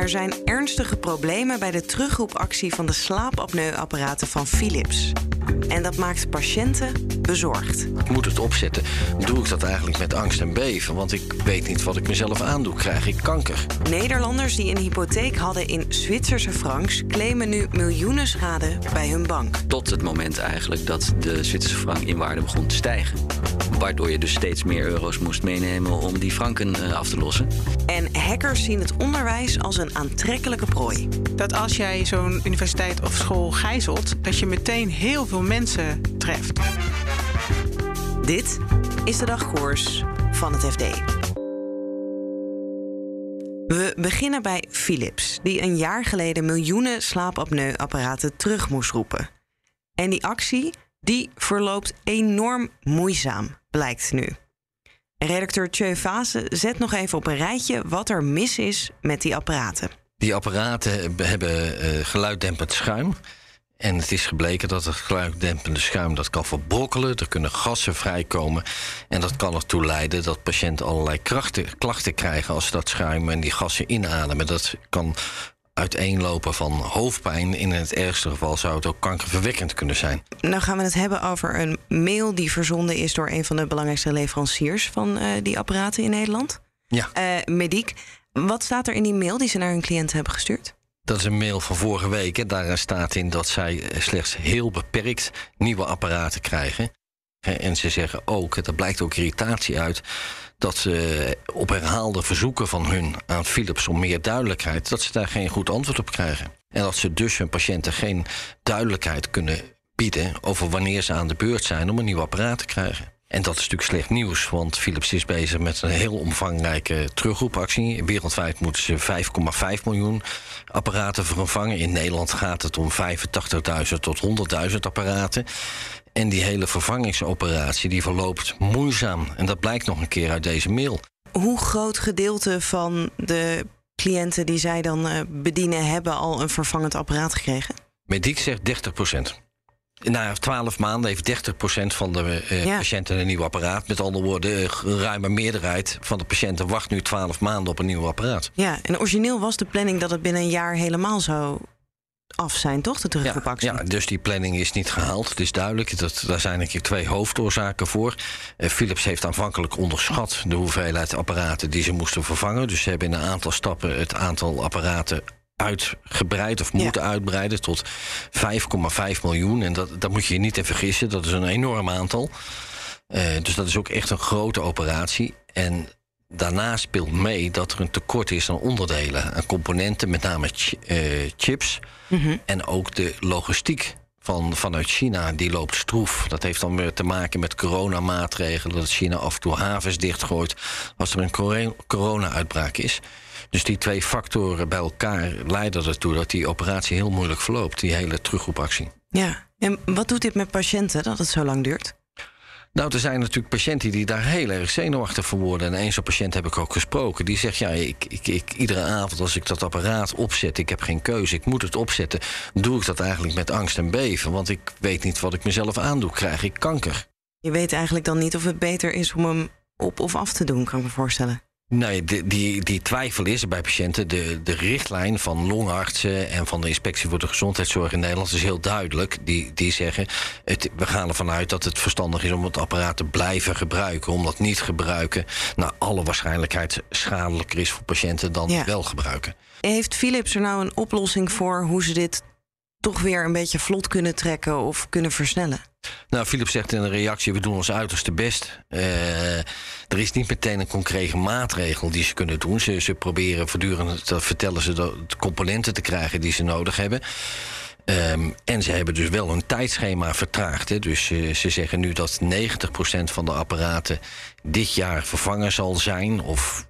Er zijn ernstige problemen bij de terugroepactie van de slaapapneuapparaten van Philips. En dat maakt patiënten bezorgd. Ik moet het opzetten. Doe ik dat eigenlijk met angst en beven? Want ik weet niet wat ik mezelf aandoe. Krijg ik kanker? Nederlanders die een hypotheek hadden in Zwitserse francs claimen nu miljoenen schade bij hun bank. Tot het moment eigenlijk dat de Zwitserse frank in waarde begon te stijgen. Waardoor je dus steeds meer euro's moest meenemen om die franken eh, af te lossen. En hackers zien het onderwijs als een aantrekkelijke prooi. Dat als jij zo'n universiteit of school gijzelt, dat je meteen heel veel mensen treft. Dit is de dagkoers van het FD. We beginnen bij Philips, die een jaar geleden miljoenen slaapapneuapparaten terug moest roepen. En die actie, die verloopt enorm moeizaam, blijkt nu. Redacteur Tjeu Vase zet nog even op een rijtje wat er mis is met die apparaten. Die apparaten hebben uh, geluiddempend schuim. En het is gebleken dat het geluiddempende schuim dat kan verbrokkelen. Er kunnen gassen vrijkomen. En dat kan ertoe leiden dat patiënten allerlei krachten, klachten krijgen als ze dat schuim en die gassen inademen. Dat kan uiteenlopen van hoofdpijn. In het ergste geval zou het ook kankerverwekkend kunnen zijn. Nou gaan we het hebben over een mail die verzonden is door een van de belangrijkste leveranciers van uh, die apparaten in Nederland. Ja. Uh, Mediek. Wat staat er in die mail die ze naar hun cliënten hebben gestuurd? Dat is een mail van vorige week. En daarin staat in dat zij slechts heel beperkt nieuwe apparaten krijgen. En ze zeggen ook, er blijkt ook irritatie uit, dat ze op herhaalde verzoeken van hun aan Philips om meer duidelijkheid, dat ze daar geen goed antwoord op krijgen. En dat ze dus hun patiënten geen duidelijkheid kunnen bieden over wanneer ze aan de beurt zijn om een nieuw apparaat te krijgen. En dat is natuurlijk slecht nieuws, want Philips is bezig met een heel omvangrijke terugroepactie. Wereldwijd moeten ze 5,5 miljoen apparaten vervangen. In Nederland gaat het om 85.000 tot 100.000 apparaten. En die hele vervangingsoperatie die verloopt moeizaam. En dat blijkt nog een keer uit deze mail. Hoe groot gedeelte van de cliënten die zij dan eh, bedienen... hebben al een vervangend apparaat gekregen? Mediek zegt 30 procent. Na 12 maanden heeft 30% van de uh, ja. patiënten een nieuw apparaat. Met andere woorden, een ruime meerderheid van de patiënten wacht nu 12 maanden op een nieuw apparaat. Ja, en origineel was de planning dat het binnen een jaar helemaal zou af zijn, toch? De terugroepactie. Ja, ja, dus die planning is niet gehaald. Het is duidelijk. Dat, daar zijn eigenlijk twee hoofdoorzaken voor. Uh, Philips heeft aanvankelijk onderschat de hoeveelheid apparaten die ze moesten vervangen. Dus ze hebben in een aantal stappen het aantal apparaten uitgebreid of moeten uitbreiden tot 5,5 miljoen. En dat, dat moet je je niet in vergissen. Dat is een enorm aantal. Uh, dus dat is ook echt een grote operatie. En daarna speelt mee dat er een tekort is aan onderdelen, aan componenten, met name ch uh, chips. Mm -hmm. En ook de logistiek van, vanuit China, die loopt stroef. Dat heeft dan weer te maken met coronamaatregelen. Dat China af en toe havens dichtgooit als er een corona-uitbraak is. Dus die twee factoren bij elkaar leiden ertoe dat die operatie heel moeilijk verloopt, die hele terugroepactie. Ja, en wat doet dit met patiënten dat het zo lang duurt? Nou, er zijn natuurlijk patiënten die daar heel erg zenuwachtig van worden. En een zo'n patiënt heb ik ook gesproken. Die zegt, ja, ik, ik, ik, iedere avond als ik dat apparaat opzet... ik heb geen keuze, ik moet het opzetten... doe ik dat eigenlijk met angst en beven. Want ik weet niet wat ik mezelf aandoe. Krijg ik kanker? Je weet eigenlijk dan niet of het beter is om hem op of af te doen, kan ik me voorstellen. Nee, die, die, die twijfel is er bij patiënten. De, de richtlijn van longartsen en van de Inspectie voor de Gezondheidszorg in Nederland is heel duidelijk. Die, die zeggen: het, we gaan ervan uit dat het verstandig is om het apparaat te blijven gebruiken. Omdat niet gebruiken naar alle waarschijnlijkheid schadelijker is voor patiënten dan ja. wel gebruiken. Heeft Philips er nou een oplossing voor hoe ze dit toch weer een beetje vlot kunnen trekken of kunnen versnellen? Nou, Philips zegt in een reactie: we doen ons uiterste best. Uh, er is niet meteen een concrete maatregel die ze kunnen doen. Ze, ze proberen voortdurend, dat vertellen ze, de componenten te krijgen die ze nodig hebben. Um, en ze hebben dus wel een tijdschema vertraagd. Hè. Dus uh, ze zeggen nu dat 90% van de apparaten dit jaar vervangen zal zijn. Of eh,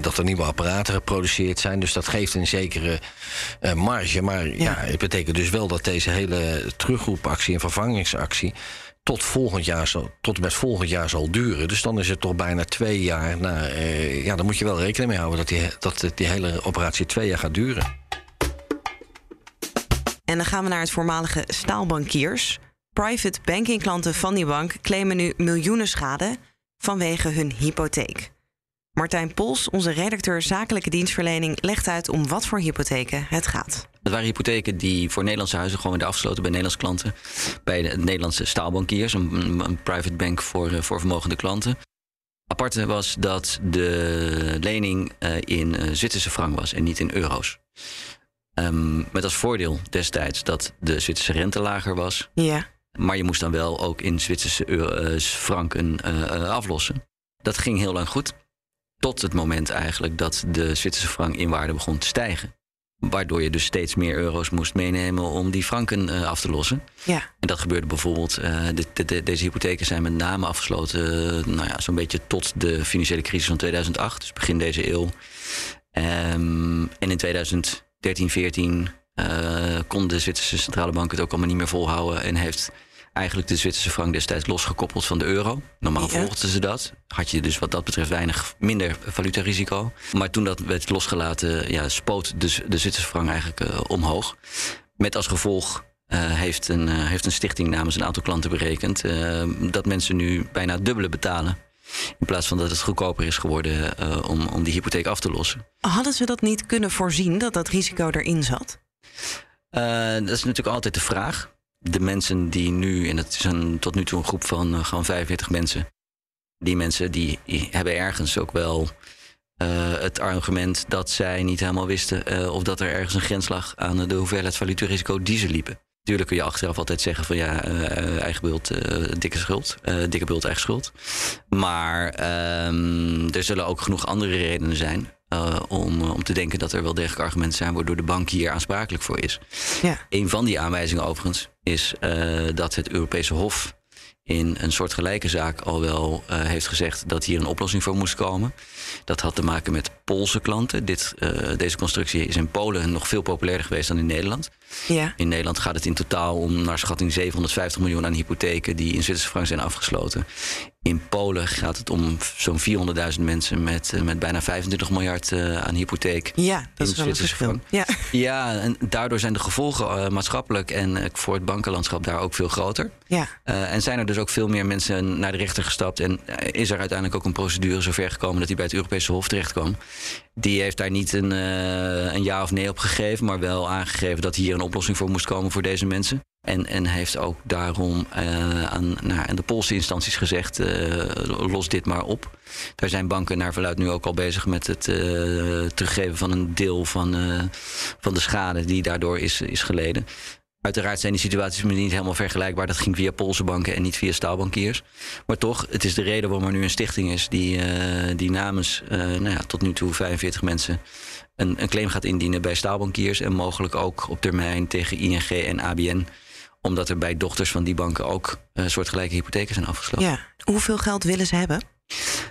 dat er nieuwe apparaten geproduceerd zijn. Dus dat geeft een zekere eh, marge. Maar ja. het betekent dus wel dat deze hele terugroepactie en vervangingsactie tot volgend jaar zal, tot en met volgend jaar zal duren. Dus dan is het toch bijna twee jaar. Nou, eh, ja, dan moet je wel rekening mee houden dat die, dat die hele operatie twee jaar gaat duren. En dan gaan we naar het voormalige staalbankiers. Private banking klanten van die bank claimen nu miljoenen schade vanwege hun hypotheek. Martijn Pols, onze redacteur zakelijke dienstverlening, legt uit om wat voor hypotheken het gaat. Het waren hypotheken die voor Nederlandse huizen gewoon werden afgesloten bij Nederlandse klanten. Bij de Nederlandse staalbankiers, een, een private bank voor, eh, voor vermogende klanten. Aparte was dat de lening eh, in eh, Zwitserse frank was en niet in euro's. Um, met als voordeel destijds dat de Zwitserse rente lager was. Ja. Maar je moest dan wel ook in Zwitserse uh, franken aflossen. Dat ging heel lang goed. Tot het moment eigenlijk dat de Zwitserse frank in waarde begon te stijgen. Waardoor je dus steeds meer euro's moest meenemen om die franken uh, af te lossen. Ja. En dat gebeurde bijvoorbeeld. Uh, de, de, de, deze hypotheken zijn met name afgesloten. Uh, nou ja, zo'n beetje tot de financiële crisis van 2008, dus begin deze eeuw. Um, en in 2013, 14 kon de Zwitserse centrale bank het ook allemaal niet meer volhouden. En heeft eigenlijk de Zwitserse frank destijds losgekoppeld van de euro. Normaal ja. volgden ze dat. Had je dus wat dat betreft weinig minder valutarisico. Maar toen dat werd losgelaten, ja, spoot de, de Zwitserse frank eigenlijk uh, omhoog. Met als gevolg uh, heeft, een, uh, heeft een stichting namens een aantal klanten berekend dat mensen nu bijna dubbele betalen. In plaats van dat het goedkoper is geworden om, om die hypotheek af te lossen. Hadden ze dat niet kunnen voorzien dat dat risico erin zat? dat is natuurlijk altijd de vraag de mensen die nu, en het is een, tot nu toe een groep van uh, gewoon 45 mensen. Die mensen die, hebben ergens ook wel uh, het argument dat zij niet helemaal wisten uh, of dat er ergens een grens lag aan de hoeveelheid valutarisico die ze liepen. Natuurlijk kun je achteraf altijd zeggen van ja, eigen bult, dikke schuld, dikke bult, eigen schuld. Maar ehm, er zullen ook genoeg andere redenen zijn uh, om, om te denken dat er wel degelijk argumenten zijn waardoor de bank hier aansprakelijk voor is. Ja. Een van die aanwijzingen overigens is uh, dat het Europese Hof in een soortgelijke zaak al wel uh, heeft gezegd dat hier een oplossing voor moest komen. Dat had te maken met Poolse klanten. Dit, deze constructie is in Polen nog veel populairder geweest dan in Nederland. Ja. In Nederland gaat het in totaal om naar schatting 750 miljoen aan hypotheken die in Zwitserse frank zijn afgesloten. In Polen gaat het om zo'n 400.000 mensen met, uh, met bijna 25 miljard uh, aan hypotheek. Ja, dat is wel een verschil. Ja. ja, en daardoor zijn de gevolgen uh, maatschappelijk en voor het bankenlandschap daar ook veel groter. Ja. en zijn er dus ook veel meer mensen naar de rechter gestapt. En is er uiteindelijk ook een procedure zover gekomen dat hij bij het Europese Hof terecht kwam. Die heeft daar niet een, een ja of nee op gegeven, maar wel aangegeven dat hier een oplossing voor moest komen voor deze mensen. En, en heeft ook daarom uh, aan, nou, aan de Poolse instanties gezegd: uh, los dit maar op. Daar zijn banken naar verluid nu ook al bezig met het uh, teruggeven van een deel van, van de schade die daardoor is, is geleden. Uiteraard zijn die situaties niet helemaal vergelijkbaar. Dat ging via Poolse banken en niet via staalbankiers. Maar toch, het is de reden waarom er nu een stichting is die, die namens nou ja, tot nu toe 45 mensen een, een claim gaat indienen bij staalbankiers. En mogelijk ook op termijn tegen ING en ABN omdat er bij dochters van die banken ook uh, soortgelijke hypotheken zijn afgesloten. Ja. Hoeveel geld willen ze hebben?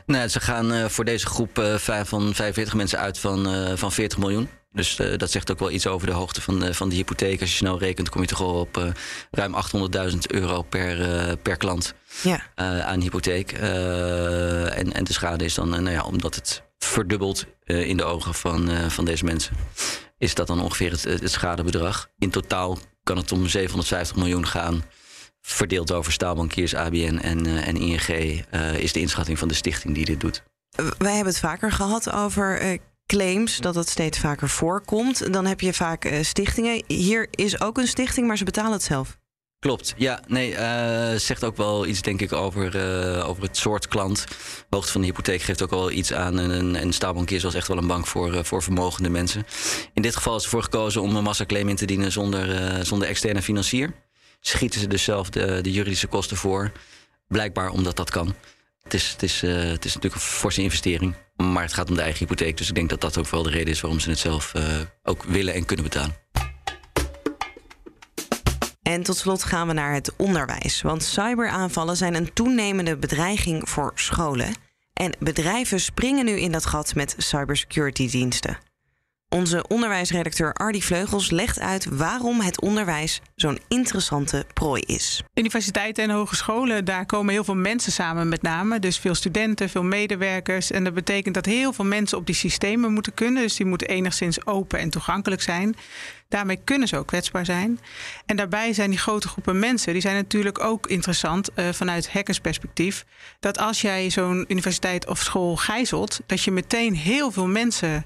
Nou, ze gaan voor deze groep van 45 mensen uit van, van 40 miljoen. Dus dat zegt ook wel iets over de hoogte van, van de hypotheek. Als je snel rekent, kom je toch al op ruim 800.000 euro per, per klant ja. aan hypotheek. en, en de schade is dan, nou ja, omdat het verdubbelt in de ogen van, van deze mensen, is dat dan ongeveer het, het schadebedrag. In totaal kan het om 750 miljoen gaan. Verdeeld over staalbankiers, ABN en, en ING is de inschatting van de stichting die dit doet. Wij hebben het vaker gehad over claims, dat het steeds vaker voorkomt. Dan heb je vaak stichtingen. Hier is ook een stichting, maar ze betalen het zelf. Klopt, ja. Nee, uh, zegt ook wel iets, denk ik, over, uh, over het soort klant. Hoogte van de hypotheek geeft ook wel iets aan. En, en staalbankiers was echt wel een bank voor, voor vermogende mensen. In dit geval is ervoor gekozen om een massaclaim in te dienen zonder, zonder externe financier. Schieten ze dus zelf de, de juridische kosten voor. Blijkbaar omdat dat kan. Het is, is, het is natuurlijk een forse investering. Maar het gaat om de eigen hypotheek. Dus ik denk dat dat ook wel de reden is waarom ze het zelf ook willen en kunnen betalen. En tot slot gaan we naar het onderwijs. Want cyberaanvallen zijn een toenemende bedreiging voor scholen. En bedrijven springen nu in dat gat met cybersecurity diensten. Onze onderwijsredacteur Ardy Vleugels legt uit waarom het onderwijs zo'n interessante prooi is. Universiteiten en hogescholen, daar komen heel veel mensen samen met name. Dus veel studenten, veel medewerkers. En dat betekent dat heel veel mensen op die systemen moeten kunnen. Dus die moeten enigszins open en toegankelijk zijn. Daarmee kunnen ze ook kwetsbaar zijn. En daarbij zijn die grote groepen mensen, die zijn natuurlijk ook interessant uh, vanuit hackersperspectief. Dat als jij zo'n universiteit of school gijzelt, dat je meteen heel veel mensen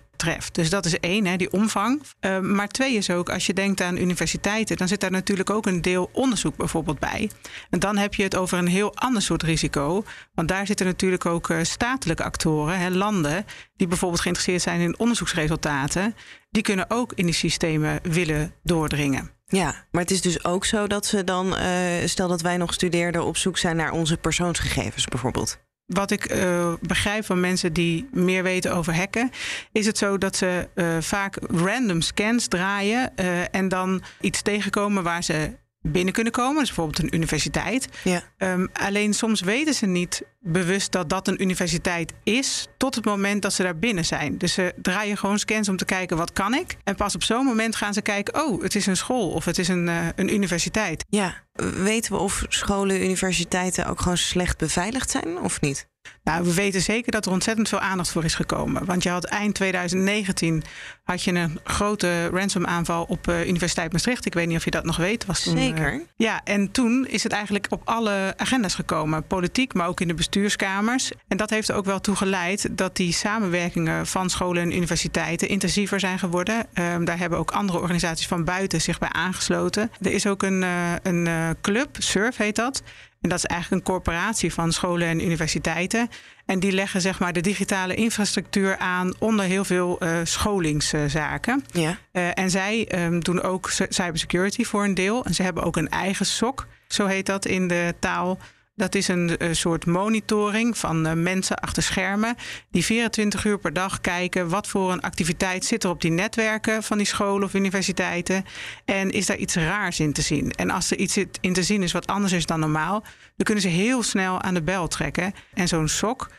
Dus dat is één, hè, die omvang. Uh, maar twee is ook, als je denkt aan universiteiten, dan zit daar natuurlijk ook een deel onderzoek bijvoorbeeld bij. En dan heb je het over een heel ander soort risico. Want daar zitten natuurlijk ook uh, statelijke actoren, hè, landen, die bijvoorbeeld geïnteresseerd zijn in onderzoeksresultaten. Die kunnen ook in die systemen willen doordringen. Ja, maar het is dus ook zo dat ze dan, uh, stel dat wij nog studeerden, op zoek zijn naar onze persoonsgegevens bijvoorbeeld wat ik uh, begrijp van mensen die meer weten over hacken, is het zo dat ze uh, vaak random scans draaien uh, en dan iets tegenkomen waar ze binnen kunnen komen. Dus bijvoorbeeld een universiteit. Ja. Um, alleen soms weten ze niet bewust dat dat een universiteit is... tot het moment dat ze daar binnen zijn. Dus ze draaien gewoon scans om te kijken wat kan ik. En pas op zo'n moment gaan ze kijken... oh, het is een school of het is een, uh, een universiteit. Ja, weten we of scholen, universiteiten ook gewoon slecht beveiligd zijn of niet? Nou, we weten zeker dat er ontzettend veel aandacht voor is gekomen. Want je had eind 2019 had je een grote ransomaanval op uh, Universiteit Maastricht. Ik weet niet of je dat nog weet. Was toen, zeker. Uh, ja, en toen is het eigenlijk op alle agenda's gekomen. Politiek, maar ook in de bestuurskamers. En dat heeft er ook wel toe geleid dat die samenwerkingen van scholen en universiteiten intensiever zijn geworden. Um, daar hebben ook andere organisaties van buiten zich bij aangesloten. Er is ook een, uh, een club, SURF heet dat. En dat is eigenlijk een corporatie van scholen en universiteiten. En die leggen zeg maar de digitale infrastructuur aan onder heel veel uh, scholingszaken. Ja. Uh, en zij um, doen ook cybersecurity voor een deel. En ze hebben ook een eigen SOC, zo heet dat in de taal. Dat is een, soort monitoring van uh, mensen achter schermen. Die 24 uur per dag kijken wat voor een activiteit zit er op die netwerken van die scholen of universiteiten. En is daar iets raars in te zien? En als er iets in te zien is wat anders is dan normaal, dan kunnen ze heel snel aan de bel trekken. En zo'n SOC,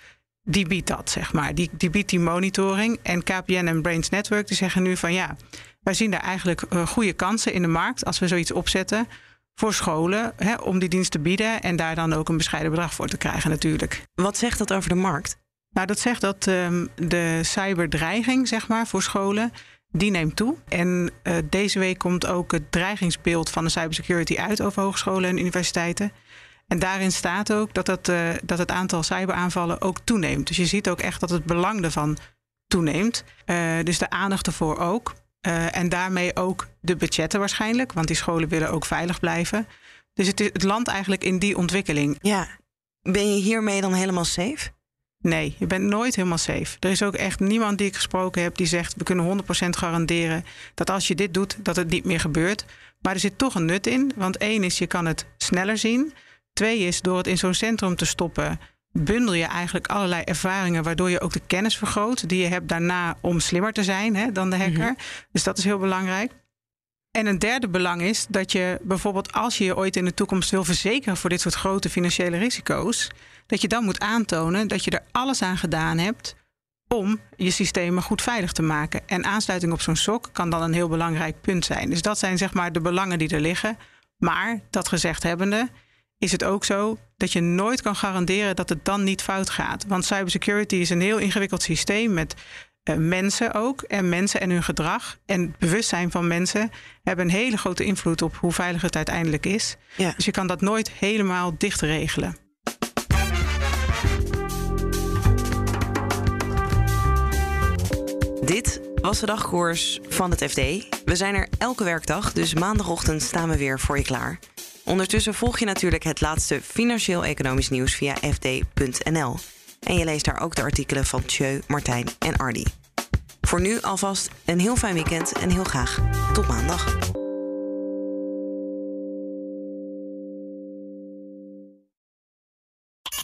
die biedt dat, zeg maar. Die, die biedt die monitoring. En KPN en Brains Network die zeggen nu van ja, wij zien daar eigenlijk uh, goede kansen in de markt als we zoiets opzetten voor scholen hè, om die dienst te bieden en daar dan ook een bescheiden bedrag voor te krijgen natuurlijk. Wat zegt dat over de markt? Nou, dat zegt dat um, de cyberdreiging, zeg maar, voor scholen, die neemt toe. En uh, deze week komt ook het dreigingsbeeld van de cybersecurity uit over hogescholen en universiteiten. En daarin staat ook dat het, uh, dat het aantal cyberaanvallen ook toeneemt. Dus je ziet ook echt dat het belang ervan toeneemt. Uh, dus de aandacht ervoor ook. Uh, en daarmee ook de budgetten waarschijnlijk, want die scholen willen ook veilig blijven. Dus het, is, het landt eigenlijk in die ontwikkeling. Ja. Ben je hiermee dan helemaal safe? Nee, je bent nooit helemaal safe. Er is ook echt niemand die ik gesproken heb die zegt: we kunnen 100% garanderen dat als je dit doet, dat het niet meer gebeurt. Maar er zit toch een nut in. Want één is, je kan het sneller zien. Twee is, door het in zo'n centrum te stoppen, bundel je eigenlijk allerlei ervaringen, waardoor je ook de kennis vergroot die je hebt daarna om slimmer te zijn hè, dan de hacker. Mm -hmm. Dus dat is heel belangrijk. En een derde belang is dat je bijvoorbeeld als je je ooit in de toekomst wil verzekeren voor dit soort grote financiële risico's, dat je dan moet aantonen dat je er alles aan gedaan hebt om je systemen goed veilig te maken. En aansluiting op zo'n SOC kan dan een heel belangrijk punt zijn. Dus dat zijn zeg maar de belangen die er liggen. Maar dat gezegd hebbende, is het ook zo dat je nooit kan garanderen dat het dan niet fout gaat. Want cybersecurity is een heel ingewikkeld systeem met uh, mensen ook. En mensen en hun gedrag en het bewustzijn van mensen hebben een hele grote invloed op hoe veilig het uiteindelijk is. Ja. Dus je kan dat nooit helemaal dicht regelen. Dit was de dagkoers van het FD. We zijn er elke werkdag, dus maandagochtend staan we weer voor je klaar. Ondertussen volg je natuurlijk het laatste financieel-economisch nieuws via fd.nl. En je leest daar ook de artikelen van Tjeu, Martijn en Ardi. Voor nu alvast een heel fijn weekend en heel graag tot maandag.